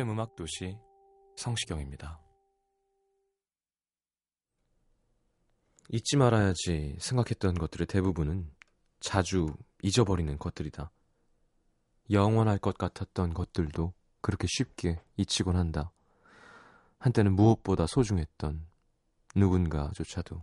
FM 음악 도시 성시경입니다. 잊지 말아야지 생각했던 것들의 대부분은 자주 잊어버리는 것들이다. 영원할 것 같았던 것들도 그렇게 쉽게 잊히곤 한다. 한때는 무엇보다 소중했던 누군가조차도.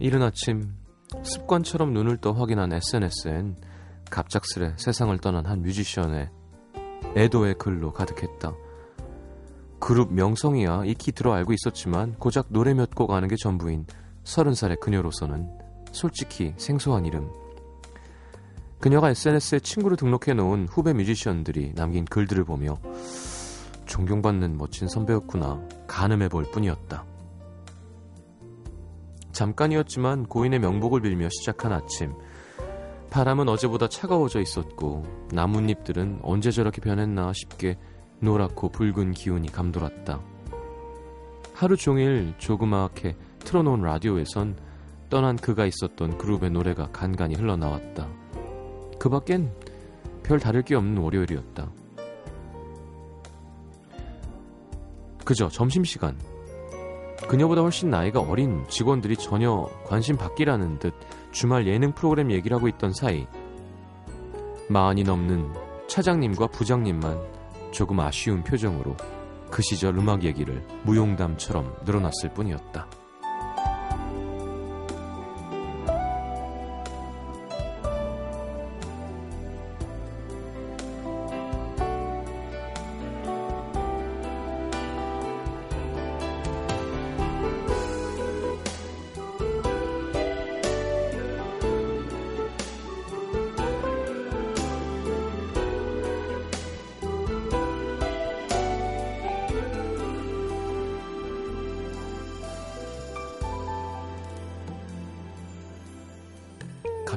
이른 아침 습관처럼 눈을 떠 확인한 SNS엔 갑작스레 세상을 떠난 한 뮤지션의 애도의 글로 가득했다. 그룹 명성이야 익히 들어 알고 있었지만 고작 노래 몇 곡 아는 게 전부인 서른 살의 그녀로서는 솔직히 생소한 이름. 그녀가 SNS에 친구로 등록해 놓은 후배 뮤지션들이 남긴 글들을 보며 존경받는 멋진 선배였구나 가늠해 볼 뿐이었다. 잠깐이었지만 고인의 명복을 빌며 시작한 아침. 바람은 어제보다 차가워져 있었고 나뭇잎들은 언제 저렇게 변했나 싶게 노랗고 붉은 기운이 감돌았다. 하루 종일 조그맣게 틀어놓은 라디오에선 떠난 그가 있었던 그룹의 노래가 간간히 흘러나왔다. 그 밖엔 별 다를 게 없는 월요일이었다. 그저 점심시간 그녀보다 훨씬 나이가 어린 직원들이 전혀 관심 받기라는 듯 주말 예능 프로그램 얘기를 하고 있던 사이 마흔이 넘는 차장님과 부장님만 조금 아쉬운 표정으로 그 시절 음악 얘기를 무용담처럼 늘어났을 뿐이었다.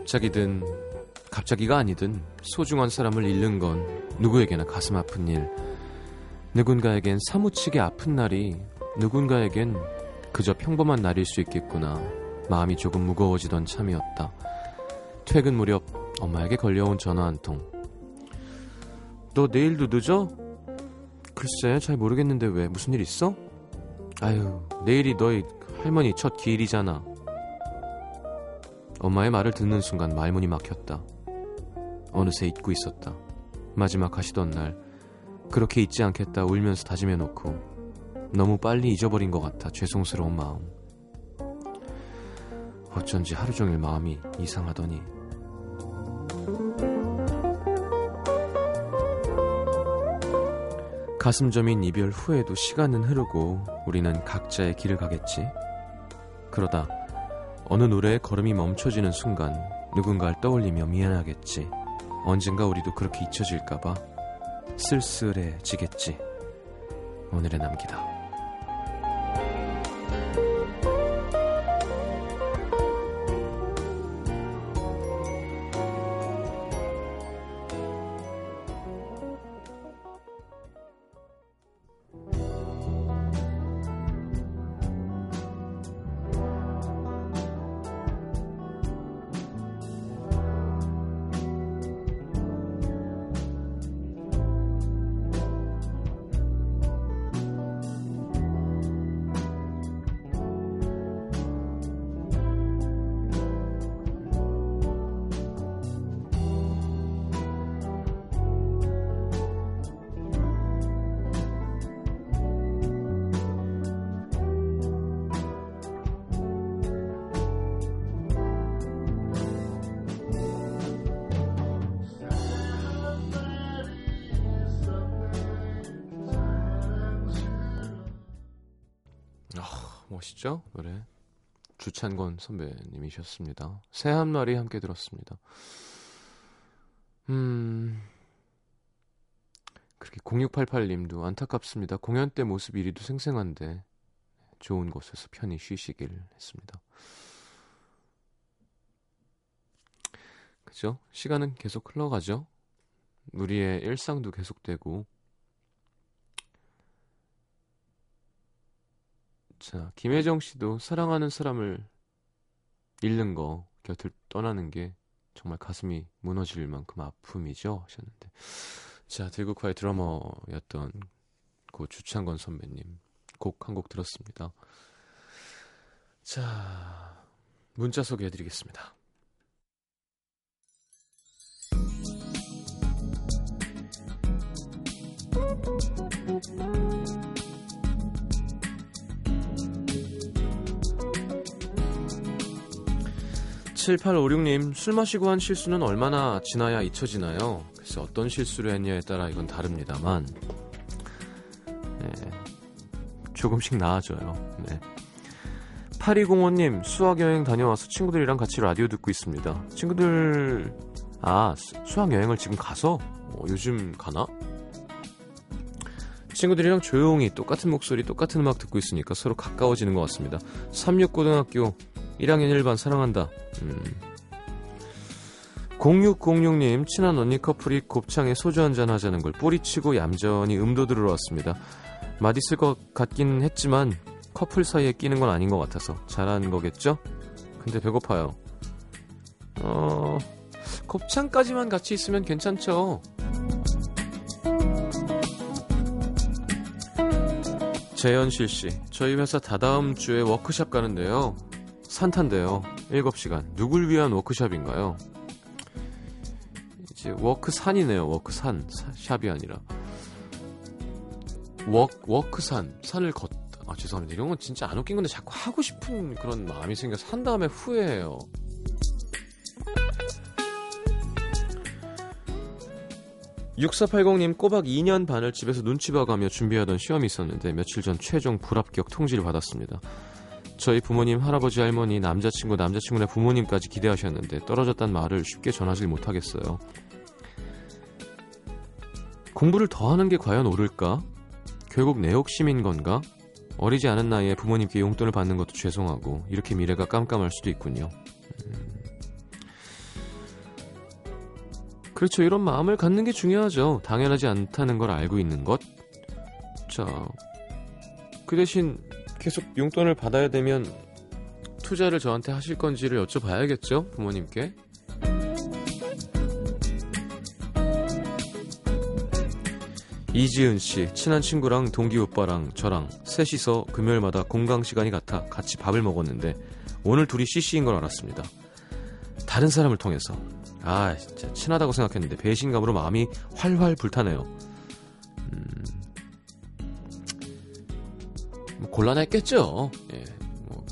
갑자기든 갑자기가 아니든 소중한 사람을 잃는 건 누구에게나 가슴 아픈 일. 누군가에겐 사무치게 아픈 날이 누군가에겐 그저 평범한 날일 수 있겠구나. 마음이 조금 무거워지던 참이었다. 퇴근 무렵 엄마에게 걸려온 전화 한 통. 너 내일도 늦어? 글쎄 잘 모르겠는데 왜 무슨 일 있어? 아유 내일이 너희 할머니 첫 기일이잖아. 엄마의 말을 듣는 순간 말문이 막혔다. 어느새 잊고 있었다. 마지막 하시던 날 그렇게 잊지 않겠다 울면서 다짐해놓고 너무 빨리 잊어버린 것 같아 죄송스러운 마음. 어쩐지 하루 종일 마음이 이상하더니 가슴 저민 이별 후에도 시간은 흐르고 우리는 각자의 길을 가겠지. 그러다 어느 노래의 걸음이 멈춰지는 순간 누군가를 떠올리며 미안하겠지. 언젠가 우리도 그렇게 잊혀질까봐 쓸쓸해지겠지. 오늘의 남기다. 아, 멋있죠? 노래. 주찬권 선배님이셨습니다. 새 한 마리 함께 들었습니다. 음. 그렇게 0688님도 안타깝습니다. 공연 때 모습 이리도 생생한데 좋은 곳에서 편히 쉬시길 했습니다. 그죠? 시간은 계속 흘러가죠. 우리의 일상도 계속되고 자, 김혜정 씨도 사랑하는 사람을 잃는 거, 곁을 떠나는 게 정말 가슴이 무너질 만큼 아픔이죠. 하셨는데. 자, 들국화의 드러머였던 그 주창건 선배님 곡 한 곡 들었습니다. 자, 문자 소개해 드리겠습니다. 7856님, 술 마시고 한 실수는 얼마나 지나야 잊혀지나요? 글쎄, 어떤 실수를 했냐에 따라 이건 다릅니다만, 네, 조금씩 나아져요. 네. 8205님, 수학여행 다녀와서 친구들이랑 같이 라디오 듣고 있습니다. 친구들, 아, 수학여행을 지금 가서? 어, 요즘 가나? 친구들이랑 조용히 똑같은 목소리, 똑같은 음악 듣고 있으니까 서로 가까워지는 것 같습니다. 36고등학교 1학년 1반 사랑한다. 음. 0606님, 친한 언니 커플이 곱창에 소주 한잔 하자는 걸 뿌리치고 얌전히 음도 들으러 왔습니다. 맛있을 것 같긴 했지만 커플 사이에 끼는 건 아닌 것 같아서 잘한 거겠죠? 근데 배고파요. 어, 곱창까지만 같이 있으면 괜찮죠? 재현실 씨, 저희 회사 다다음 주에 워크샵 가는데요. 산 탄대요. 7시간. 누굴 위한 워크샵인가요? 이제 walk산이네요. walk산. 샵이 아니라. 워크, 워크산. 산을 걷다. 아, 죄송합니다. 이런 건 진짜 안 웃긴 건데 자꾸 하고 싶은 그런 마음이 생겨서 한 다음에 후회해요. 6480님 꼬박 2년 반을 집에서 눈치 봐가며 준비하던 시험이 있었는데 며칠 전 최종 불합격 통지를 받았습니다. 저희 부모님, 할아버지, 할머니, 남자친구, 남자친구네 부모님까지 기대하셨는데 떨어졌단 말을 쉽게 전하지 못하겠어요. 공부를 더 하는 게 과연 옳을까? 결국 내 욕심인 건가? 어리지 않은 나이에 부모님께 용돈을 받는 것도 죄송하고 이렇게 미래가 깜깜할 수도 있군요. 음... 그렇죠. 이런 마음을 갖는 게 중요하죠. 당연하지 않다는 걸 알고 있는 것. 자, 그 대신 계속 용돈을 받아야 되면 투자를 저한테 하실 건지를 여쭤봐야겠죠? 부모님께. 이지은 씨, 친한 친구랑 동기 오빠랑 저랑 셋이서 금요일마다 공강 시간이 같아 같이 밥을 먹었는데 오늘 둘이 CC인 걸 알았습니다. 다른 사람을 통해서. 아, 진짜 친하다고 생각했는데 배신감으로 마음이 활활 불타네요. 곤란했겠죠. 예, 뭐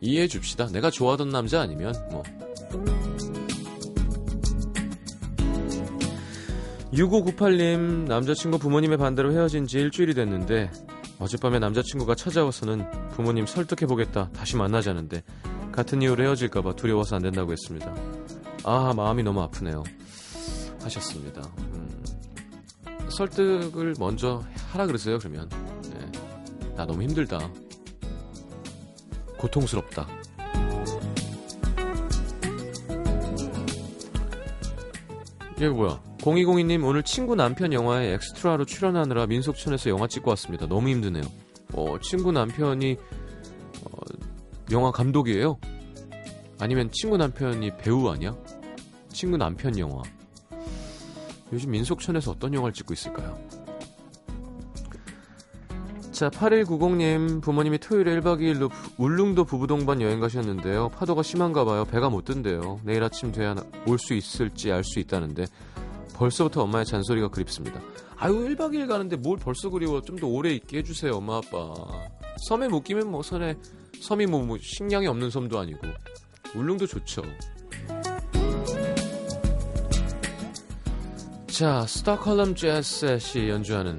이해해 줍시다. 내가 좋아하던 남자 아니면 뭐. 6598님 남자친구 부모님의 반대로 헤어진 지 일주일이 됐는데 어젯밤에 남자친구가 찾아와서는 부모님 설득해보겠다 다시 만나자는데 같은 이유로 헤어질까봐 두려워서 안 된다고 했습니다. 아 마음이 너무 아프네요. 하셨습니다. 음, 설득을 먼저 하라 그러세요 그러면. 나 너무 힘들다. 고통스럽다. 이게 뭐야? 0202님 오늘 친구 남편 영화에 엑스트라로 출연하느라 민속촌에서 영화 찍고 왔습니다. 너무 힘드네요. 어, 친구 남편이 어, 영화 감독이에요? 아니면 친구 남편이 배우 아니야? 친구 남편 영화. 요즘 민속촌에서 어떤 영화를 찍고 있을까요? 자, 8190님 부모님이 토요일에 1박 2일로 울릉도 부부동반 여행 가셨는데요. 파도가 심한가 봐요. 배가 못 든대요. 내일 아침 돼야 올 수 있을지 알 수 있다는데 벌써부터 엄마의 잔소리가 그립습니다. 아유 1박 2일 가는데 뭘 벌써 그리워. 좀 더 오래 있게 해주세요 엄마 아빠. 섬에 묶이면 뭐 선에 섬이 뭐, 뭐 식량이 없는 섬도 아니고 울릉도 좋죠. 자, 스타컬럼 재즈 셋이 연주하는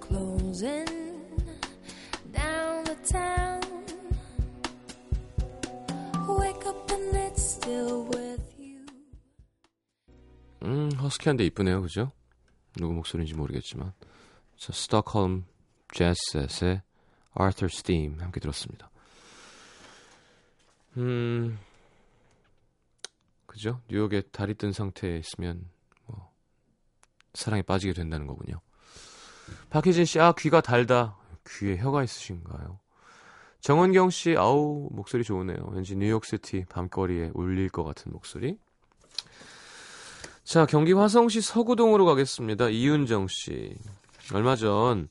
cruising down the town. Wake up and it's still with you. 음, 허스키한데 이쁘네요, 그죠? 누구 목소리인지 모르겠지만. 자, 스톡홀m 재즈셋의 Arthur Steam 함께 들었습니다. 음, 그죠? 뉴욕에 다리 뜬 상태에 있으면 뭐 사랑에 빠지게 된다는 거군요. 박혜진 씨, 아 귀가 달다. 귀에 혀가 있으신가요? 정은경 씨, 아우 목소리 좋으네요. 왠지 뉴욕시티 밤거리에 울릴 것 같은 목소리. 자, 경기 화성시 서구동으로 가겠습니다. 이윤정 씨. 얼마 전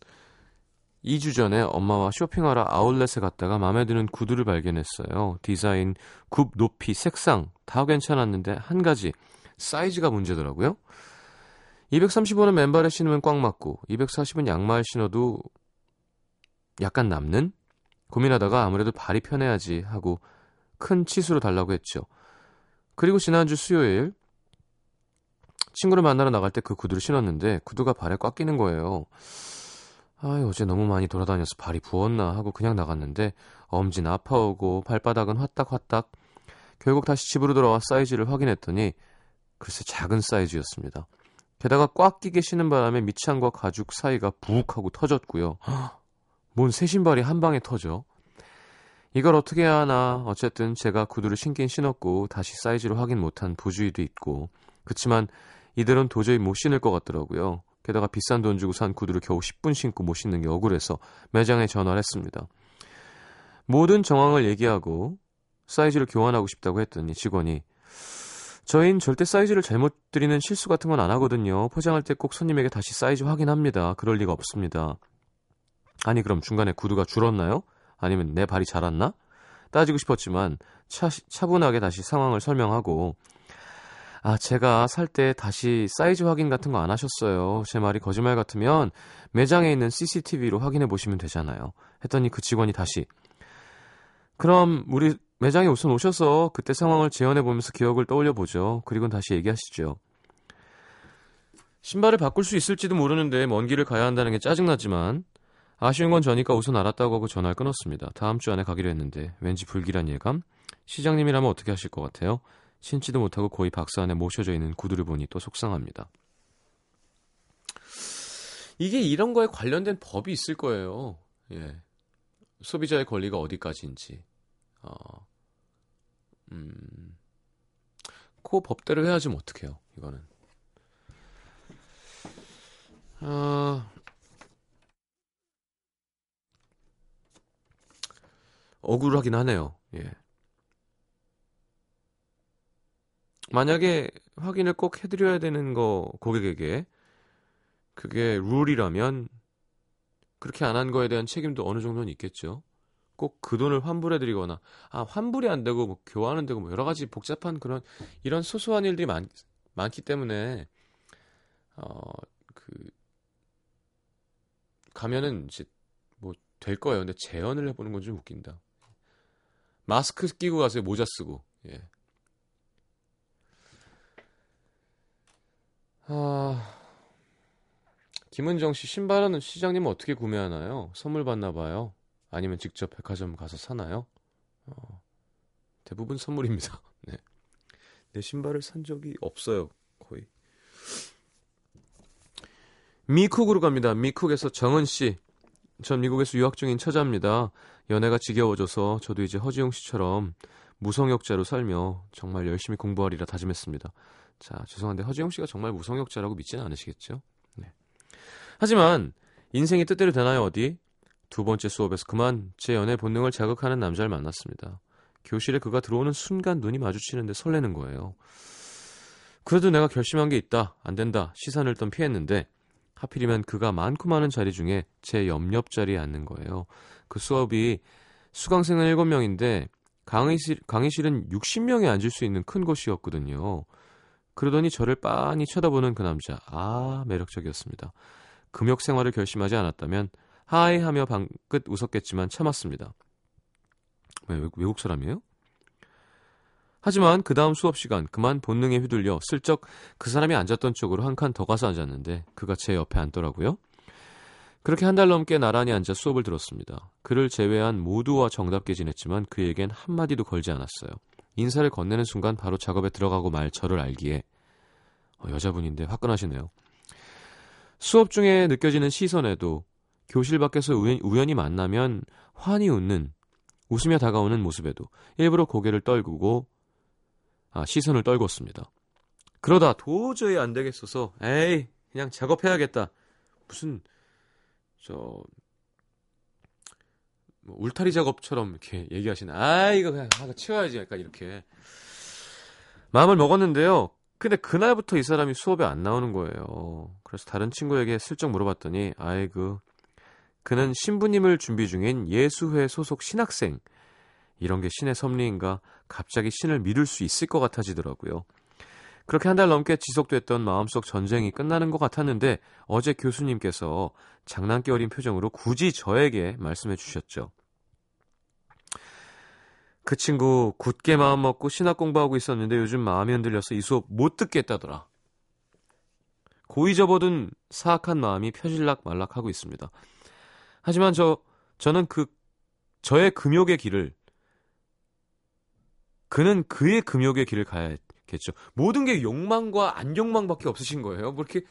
2주 전에 엄마와 쇼핑하러 아울렛에 갔다가 마음에 드는 구두를 발견했어요. 디자인, 굽, 높이, 색상 다 괜찮았는데 한 가지 사이즈가 문제더라고요. 235는 맨발에 신으면 꽉 맞고 240은 양말 신어도 약간 남는? 고민하다가 아무래도 발이 편해야지 하고 큰 치수로 달라고 했죠. 그리고 지난주 수요일 친구를 만나러 나갈 때 그 구두를 신었는데 구두가 발에 꽉 끼는 거예요. 아, 어제 너무 많이 돌아다녀서 발이 부었나 하고 그냥 나갔는데 엄진 아파오고 발바닥은 화딱화딱. 결국 다시 집으로 돌아와 사이즈를 확인했더니 글쎄 작은 사이즈였습니다. 게다가 꽉 끼게 신은 바람에 밑창과 가죽 사이가 부욱하고 터졌고요. 뭔새 신발이 한 방에 터져. 이걸 어떻게 해야 하나. 어쨌든 제가 구두를 신긴 신었고 다시 사이즈를 확인 못한 부주의도 있고 그치만 이들은 도저히 못 신을 것 같더라고요. 게다가 비싼 돈 주고 산 구두를 겨우 10분 신고 못 신는 게 억울해서 매장에 전화를 했습니다. 모든 정황을 얘기하고 사이즈를 교환하고 싶다고 했더니 직원이 저희는 절대 사이즈를 잘못 드리는 실수 같은 건 안 하거든요. 포장할 때 꼭 손님에게 다시 사이즈 확인합니다. 그럴 리가 없습니다. 아니 그럼 중간에 구두가 줄었나요? 아니면 내 발이 자랐나? 따지고 싶었지만 차, 차분하게 다시 상황을 설명하고 아 제가 살 때 다시 사이즈 확인 같은 거 안 하셨어요. 제 말이 거짓말 같으면 매장에 있는 CCTV로 확인해 보시면 되잖아요. 했더니 그 직원이 다시 그럼 우리 매장에 우선 오셔서 그때 상황을 재현해 보면서 기억을 떠올려 보죠. 그리고 다시 얘기하시죠. 신발을 바꿀 수 있을지도 모르는데 먼 길을 가야 한다는 게 짜증나지만 아쉬운 건 저니까 우선 알았다고 하고 전화를 끊었습니다. 다음 주 안에 가기로 했는데 왠지 불길한 예감? 시장님이라면 어떻게 하실 것 같아요? 신지도 못하고 거의 박스 안에 모셔져 있는 구두를 보니 또 속상합니다. 이게 이런 거에 관련된 법이 있을 거예요. 예. 소비자의 권리가 어디까지인지. 어, 음, 그 법대로 해야지 뭐 어떡해요, 이거는. 아, 억울하긴 하네요. 예. 만약에 확인을 꼭 해드려야 되는 거 고객에게 그게 룰이라면 그렇게 안 한 거에 대한 책임도 어느 정도는 있겠죠. 꼭 그 돈을 환불해드리거나 아 환불이 안 되고 뭐 교환은 되고 뭐 여러 가지 복잡한 그런 이런 소소한 일들이 많, 많기 때문에 어그 가면은 이제 뭐 될 거예요. 근데 재현을 해보는 건 좀 웃긴다. 마스크 끼고 가세요. 모자 쓰고. 예. 아, 김은정 씨 신발은 시장님은 어떻게 구매하나요? 선물 받나 봐요. 아니면 직접 백화점 가서 사나요? 어, 대부분 선물입니다. 네. 내 신발을 산 적이 없어요. 거의. 미쿡으로 갑니다. 미쿡에서 정은 씨. 전 미국에서 유학 중인 처자입니다. 연애가 지겨워져서 저도 이제 허지용 씨처럼 무성역자로 살며 정말 열심히 공부하리라 다짐했습니다. 자, 죄송한데 허지용 씨가 정말 무성역자라고 믿지는 않으시겠죠? 네. 하지만 인생이 뜻대로 되나요, 어디? 두 번째 수업에서 그만 제 연애 본능을 자극하는 남자를 만났습니다. 교실에 그가 들어오는 순간 눈이 마주치는데 설레는 거예요. 그래도 내가 결심한 게 있다. 안 된다. 시선을 일단 피했는데 하필이면 그가 많고 많은 자리 중에 제 옆옆 자리에 앉는 거예요. 그 수업이 수강생은 7명인데 강의실, 강의실은 60명이 앉을 수 있는 큰 곳이었거든요. 그러더니 저를 빤히 쳐다보는 그 남자. 아, 매력적이었습니다. 금욕 생활을 결심하지 않았다면 하이 하며 방긋 웃었겠지만 참았습니다. 왜, 외국 사람이에요? 하지만 그 다음 수업 시간 그만 본능에 휘둘려 슬쩍 그 사람이 앉았던 쪽으로 한 칸 더 가서 앉았는데 그가 제 옆에 앉더라고요. 그렇게 한 달 넘게 나란히 앉아 수업을 들었습니다. 그를 제외한 모두와 정답게 지냈지만 그에겐 한마디도 걸지 않았어요. 인사를 건네는 순간 바로 작업에 들어가고 말 저를 알기에 어, 여자분인데 화끈하시네요. 수업 중에 느껴지는 시선에도 교실 밖에서 우연, 우연 히 만나면 환히 웃는 웃으며 다가오는 모습에도 일부러 고개를 떨구고 아, 시선을 떨궜습니다. 그러다 도저히 안 되겠어서 에이 그냥 작업해야겠다. 무슨 저 뭐, 울타리 작업처럼 이렇게 얘기하시는 아 이거 그냥 하나 치워야지 약간 이렇게 마음을 먹었는데요. 근데 그날부터 이 사람이 수업에 안 나오는 거예요. 그래서 다른 친구에게 슬쩍 물어봤더니 아이고 그는 신부님을 준비 중인 예수회 소속 신학생 이런 게 신의 섭리인가 갑자기 신을 믿을 수 있을 것 같아지더라고요. 그렇게 한 달 넘게 지속됐던 마음속 전쟁이 끝나는 것 같았는데 어제 교수님께서 장난기 어린 표정으로 굳이 저에게 말씀해 주셨죠. 그 친구 굳게 마음 먹고 신학 공부하고 있었는데 요즘 마음이 흔들려서 이 수업 못 듣겠다더라. 고이 접어둔 사악한 마음이 펴질락 말락하고 있습니다. 하지만 저 저는 그 저의 금욕의 길을 그는 그의 금욕의 길을 가야겠죠. 모든 게 욕망과 안 욕망밖에 없으신 거예요. 뭐 이렇게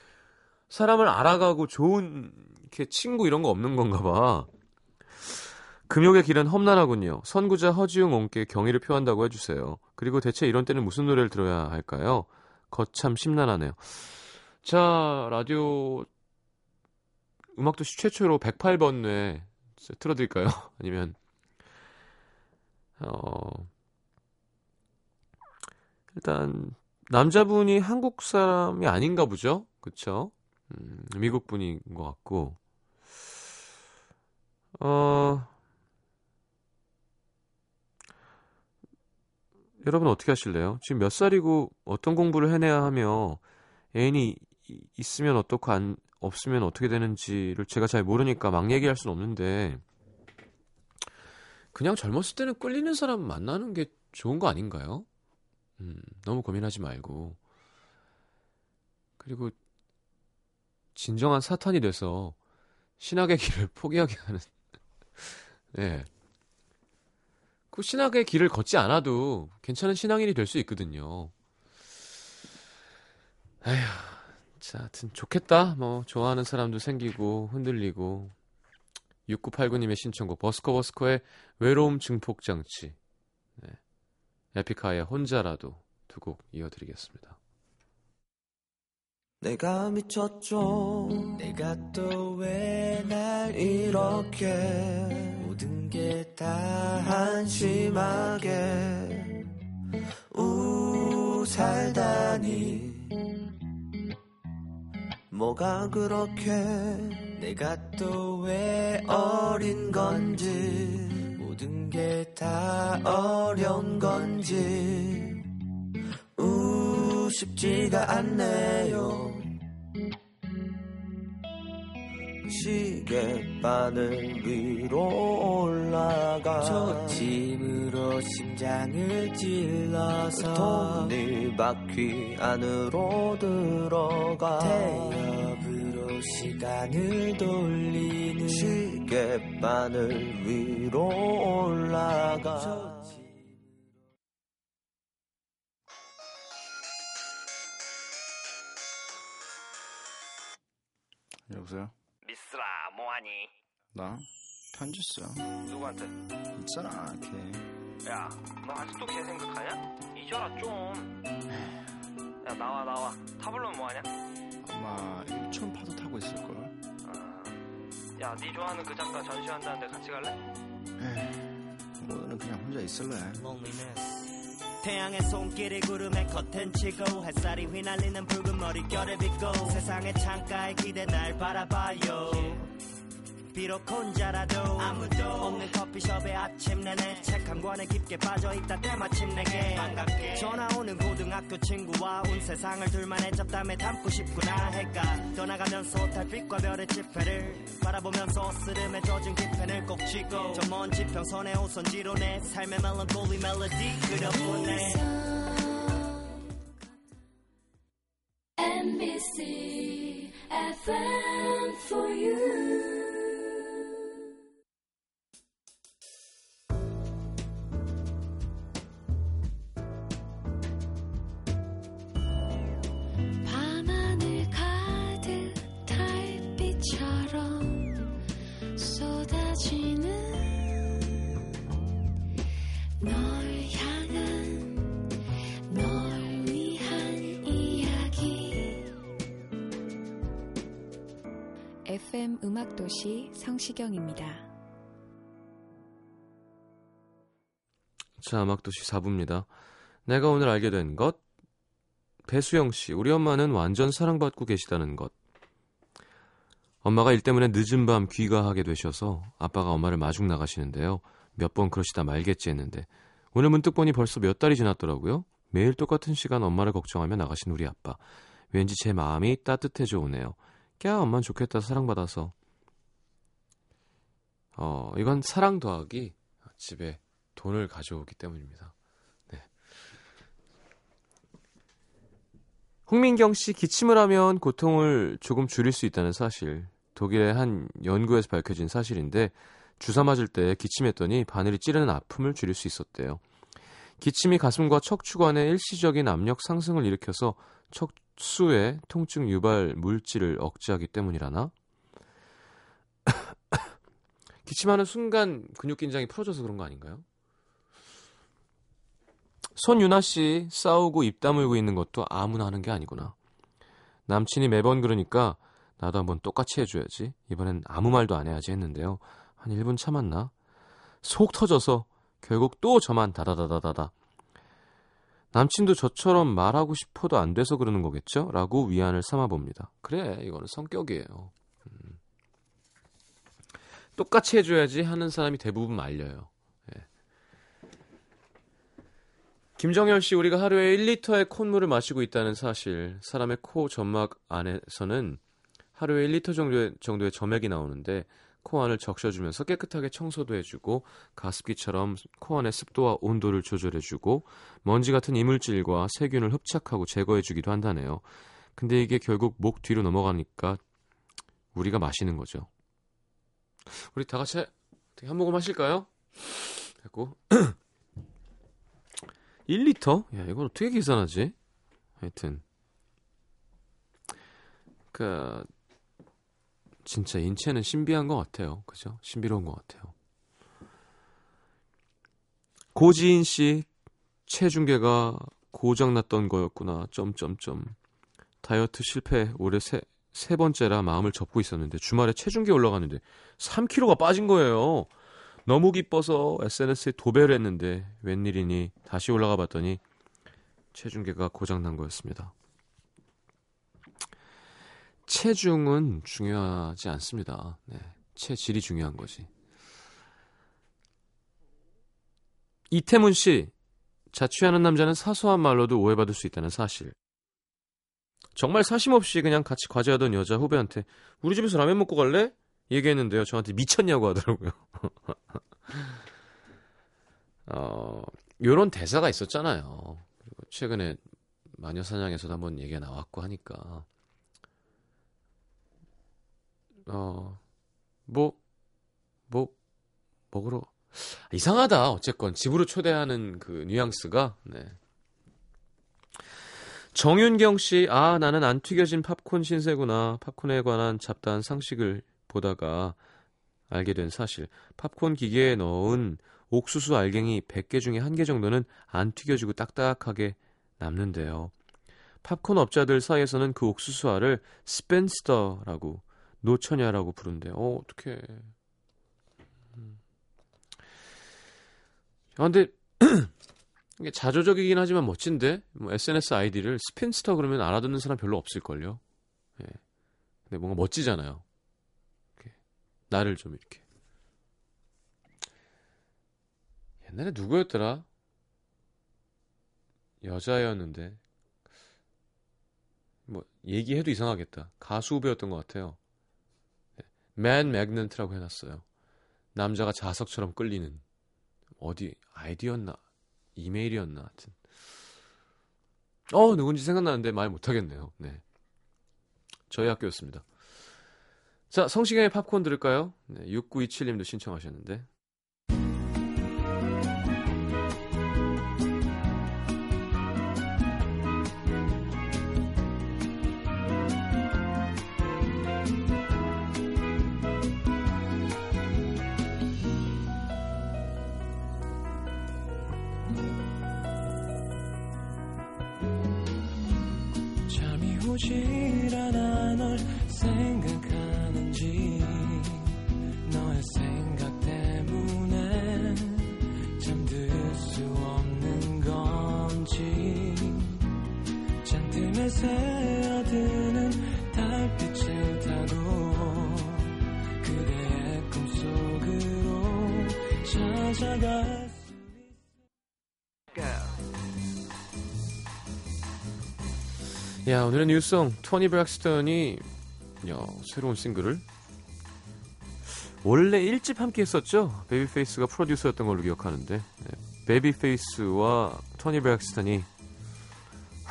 사람을 알아가고 좋은 이렇게 친구 이런 거 없는 건가 봐. 금욕의 길은 험난하군요. 선구자 허지웅 옹께 경의를 표한다고 해주세요. 그리고 대체 이런 때는 무슨 노래를 들어야 할까요? 거참 심란하네요. 자, 라디오 음악도시 최초로 108번뇌 틀어드릴까요? 아니면 어 일단 남자분이 한국 사람이 아닌가 보죠, 그렇죠? 음, 미국 분인 것 같고 어 여러분 어떻게 하실래요? 지금 몇 살이고 어떤 공부를 해내야 하며 애인이 있으면 어떻고 안 없으면 어떻게 되는지를 제가 잘 모르니까 막 얘기할 수는 없는데 그냥 젊었을 때는 끌리는 사람 만나는 게 좋은 거 아닌가요? 음, 너무 고민하지 말고 그리고 진정한 사탄이 돼서 신학의 길을 포기하게 하는 네. 그 신학의 길을 걷지 않아도 괜찮은 신앙인이 될 수 있거든요. 에휴, 자, 하여튼 좋겠다. 뭐 좋아하는 사람도 생기고 흔들리고 6989님의 신청곡 버스커 버스커의 외로움 증폭 장치. 네. 에픽하의 혼자라도 두 곡 이어드리겠습니다. 내가 미쳤죠 내가 또 왜 날 이렇게 모든 게 다 한심하게 우 살다니 뭐가 그렇게 내가 또 왜 어린 건지 모든 게 다 어려운 건지. 우 쉽지가 않네요 시계 바늘 위로 올라가 저 짐으로 심장을 찔러서 톱니바퀴 안으로 들어가 태엽으로 시간을 돌리는 시계 바늘 위로 올라가 여보세요? 뭐하니? 나 편지 써 누구한테? 있잖아 걔 야 너 아직도 걔 생각하냐? 잊어라 좀. 야 나와 나와. 타블로는 뭐하냐? 아마 인천 파도 타고 있을걸 아, 야 네 좋아하는 그 작가 전시한다는데 같이 갈래? 에이 오늘은 그냥 혼자 있을래 태양의 손길이 구름에 커튼 치고 햇살이 휘날리는 붉은 머릿결을 빗고 세상의 창가에 기대 날 바라봐요 비록 혼자라도 아무도 없는 커피숍의 아침 내내 책 한 권에 깊게 빠져있다 때마침 내게 반갑게 전화 오는 고등학교 친구와 온 세상을 둘만의 잡담에 담고 싶구나 해가 떠나가면서 달빛과 별의 집회를 바라보면서 시름에 젖은 깃펜을 꼭 쥐고 저 먼 지평선의 오선지로 내 삶의 멜랑콜리 멜로디 그려보네 FM 음악도시 성시경입니다. 자, 음악도시 4부입니다. 내가 오늘 알게 된 것. 배수영 씨, 우리 엄마는 완전 사랑받고 계시다는 것. 엄마가 일 때문에 늦은 밤 귀가하게 되셔서 아빠가 엄마를 마중 나가시는데요. 몇 번 그러시다 말겠지 했는데 오늘 문득 보니 벌써 몇 달이 지났더라고요. 매일 똑같은 시간 엄마를 걱정하며 나가신 우리 아빠. 왠지 제 마음이 따뜻해져 오네요. 꺄 엄만 좋겠다 사랑받아서. 어, 이건 사랑 더하기 집에 돈을 가져오기 때문입니다. 네. 홍민경 씨 기침을 하면 고통을 조금 줄일 수 있다는 사실. 독일의 한 연구에서 밝혀진 사실인데 주사 맞을 때 기침했더니 바늘이 찌르는 아픔을 줄일 수 있었대요. 기침이 가슴과 척추 관의 일시적인 압력 상승을 일으켜서 척 수의 통증 유발 물질을 억제하기 때문이라나? 기침하는 순간 근육 긴장이 풀어져서 그런 거 아닌가요? 손유나 씨 싸우고 입 다물고 있는 것도 아무나 하는 게 아니구나. 남친이 매번 그러니까 나도 한번 똑같이 해줘야지. 이번엔 아무 말도 안 해야지 했는데요. 한 1분 참았나? 속 터져서 결국 또 저만 다다다다다다. 남친도 저처럼 말하고 싶어도 안 돼서 그러는 거겠죠? 라고 위안을 삼아 봅니다. 그래, 이거는 성격이에요. 음. 똑같이 해줘야지 하는 사람이 대부분 말려요. 예. 김정열 씨, 우리가 하루에 1리터의 콧물을 마시고 있다는 사실, 사람의 코 점막 안에서는 하루에 1리터 정도의, 정도의 점액이 나오는데 코 안을 적셔주면서 깨끗하게 청소도 해주고 가습기처럼 코 안의 습도와 온도를 조절해주고 먼지 같은 이물질과 세균을 흡착하고 제거해주기도 한다네요. 근데 이게 결국 목 뒤로 넘어가니까 우리가 마시는 거죠. 우리 다 같이 한 모금 하실까요? 됐고 1리터? 야 이걸 어떻게 계산하지? 하여튼 그 진짜 인체는 신비한 것 같아요. 그죠? 신비로운 것 같아요. 고지인 씨 체중계가 고장났던 거였구나. 점점점. 다이어트 실패 올해 세, 세 번째라 마음을 접고 있었는데 주말에 체중계 올라갔는데 3kg가 빠진 거예요. 너무 기뻐서 SNS에 도배를 했는데 웬일이니 다시 올라가 봤더니 체중계가 고장난 거였습니다. 체중은 중요하지 않습니다. 네, 체질이 중요한 거지. 이태문 씨, 자취하는 남자는 사소한 말로도 오해받을 수 있다는 사실. 정말 사심 없이 그냥 같이 과제하던 여자 후배한테 우리 집에서 라면 먹고 갈래? 얘기했는데요. 저한테 미쳤냐고 하더라고요. 어, 요런 대사가 있었잖아요. 그리고 최근에 마녀사냥에서도 한번 얘기가 나왔고 하니까. 어, 뭐, 뭐, 먹으러. 이상하다. 어쨌건 집으로 초대하는 그 뉘앙스가, 네. 정윤경 씨, 아, 나는 안 튀겨진 팝콘 신세구나. 팝콘에 관한 잡다한 상식을 보다가 알게 된 사실. 팝콘 기계에 넣은 옥수수 알갱이 100개 중에 1개 정도는 안 튀겨지고 딱딱하게 남는데요. 팝콘 업자들 사이에서는 그 옥수수알을 spinster라고 노처녀라고 부른대요. 어, 어떡해. 음. 아, 근데 이게 자조적이긴 하지만 멋진데 뭐 SNS 아이디를 spinster 그러면 알아듣는 사람 별로 없을걸요. 예. 근데 뭔가 멋지잖아요. 이렇게. 나를 좀 이렇게. 옛날에 누구였더라? 여자였는데 뭐 얘기해도 이상하겠다. 가수 후배였던 것 같아요. 맨 매그넌트라고 해놨어요. 남자가 자석처럼 끌리는 어디 아이디였나 이메일이었나 하여튼 어 누군지 생각나는데 말 못하겠네요. 네 저희 학교였습니다. 자 성시경의 팝콘 들을까요? 네, 6927님도 신청하셨는데 야 오늘의 new song 토니 브렉스턴이 야, 새로운 싱글을? 원래 1집 함께 했었죠? 베이비페이스가 프로듀서였던 걸로 기억하는데. 네, 베이비페이스와 토니 브렉스턴이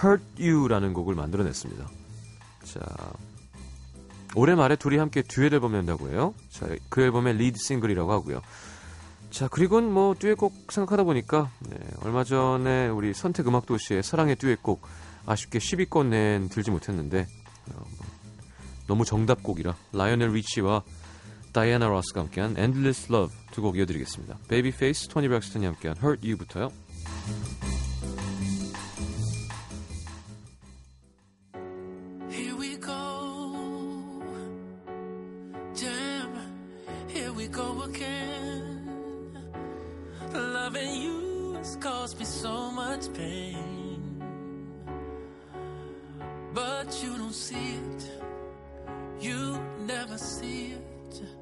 Hurt You라는 곡을 만들어냈습니다. 자 올해 말에 둘이 함께 듀엣 앨범 낸다고 해요. 자, 그 앨범의 lead 싱글이라고 하고요. 자 그리고는 뭐 듀엣곡 생각하다 보니까 네, 얼마 전에 우리 선택 음악 도시의 사랑의 듀엣곡 아쉽게 10위권 내엔 들지 못했는데 어, 뭐, 너무 정답곡이라 라이오넬 리치와 다이애나 로스가 함께한 Endless Love 두 곡 이어드리겠습니다. 베이비페이스, 토니 브렉스턴이 함께한 Hurt You부터요. Caused me so much pain. But you don't see it. You never see it.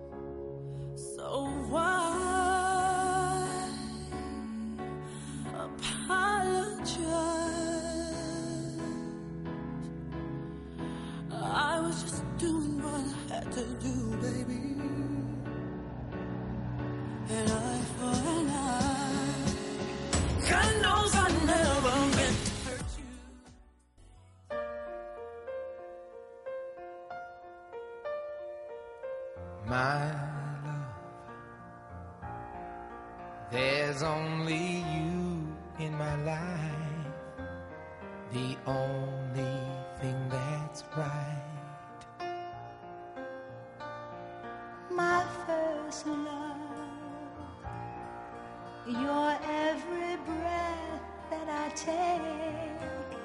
Your every breath that I take,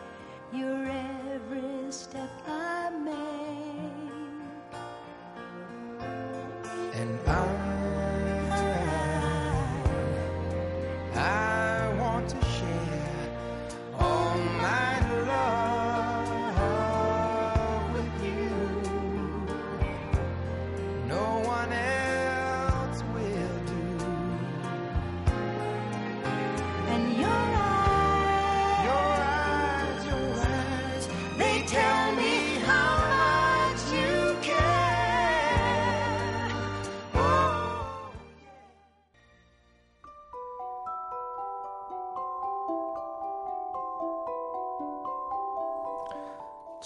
your every step I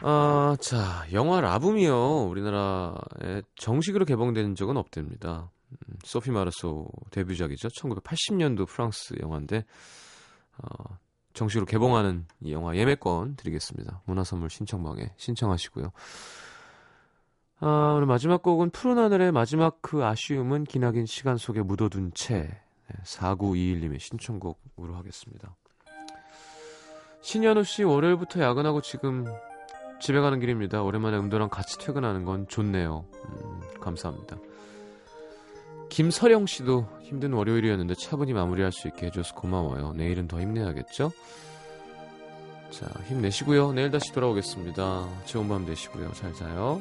아, 자, 영화 라붐이요. 우리나라에 정식으로 개봉된 적은 없답니다. 음, 소피 마르소 데뷔작이죠. 1980년도 프랑스 영화인데, 어, 정식으로 개봉하는 이 영화 예매권 드리겠습니다. 문화선물 신청방에 신청하시고요. 아, 오늘 마지막 곡은 푸른 하늘의 마지막 그 아쉬움은 기나긴 시간 속에 묻어둔 채. 4921님의 신청곡으로 하겠습니다. 신현우 씨 월요일부터 야근하고 지금 집에 가는 길입니다. 오랜만에 음도랑 같이 퇴근하는 건 좋네요. 음, 감사합니다. 김서령 씨도 힘든 월요일이었는데 차분히 마무리할 수 있게 해줘서 고마워요. 내일은 더 힘내야겠죠? 자, 힘내시고요. 내일 다시 돌아오겠습니다. 좋은 밤 되시고요. 잘 자요.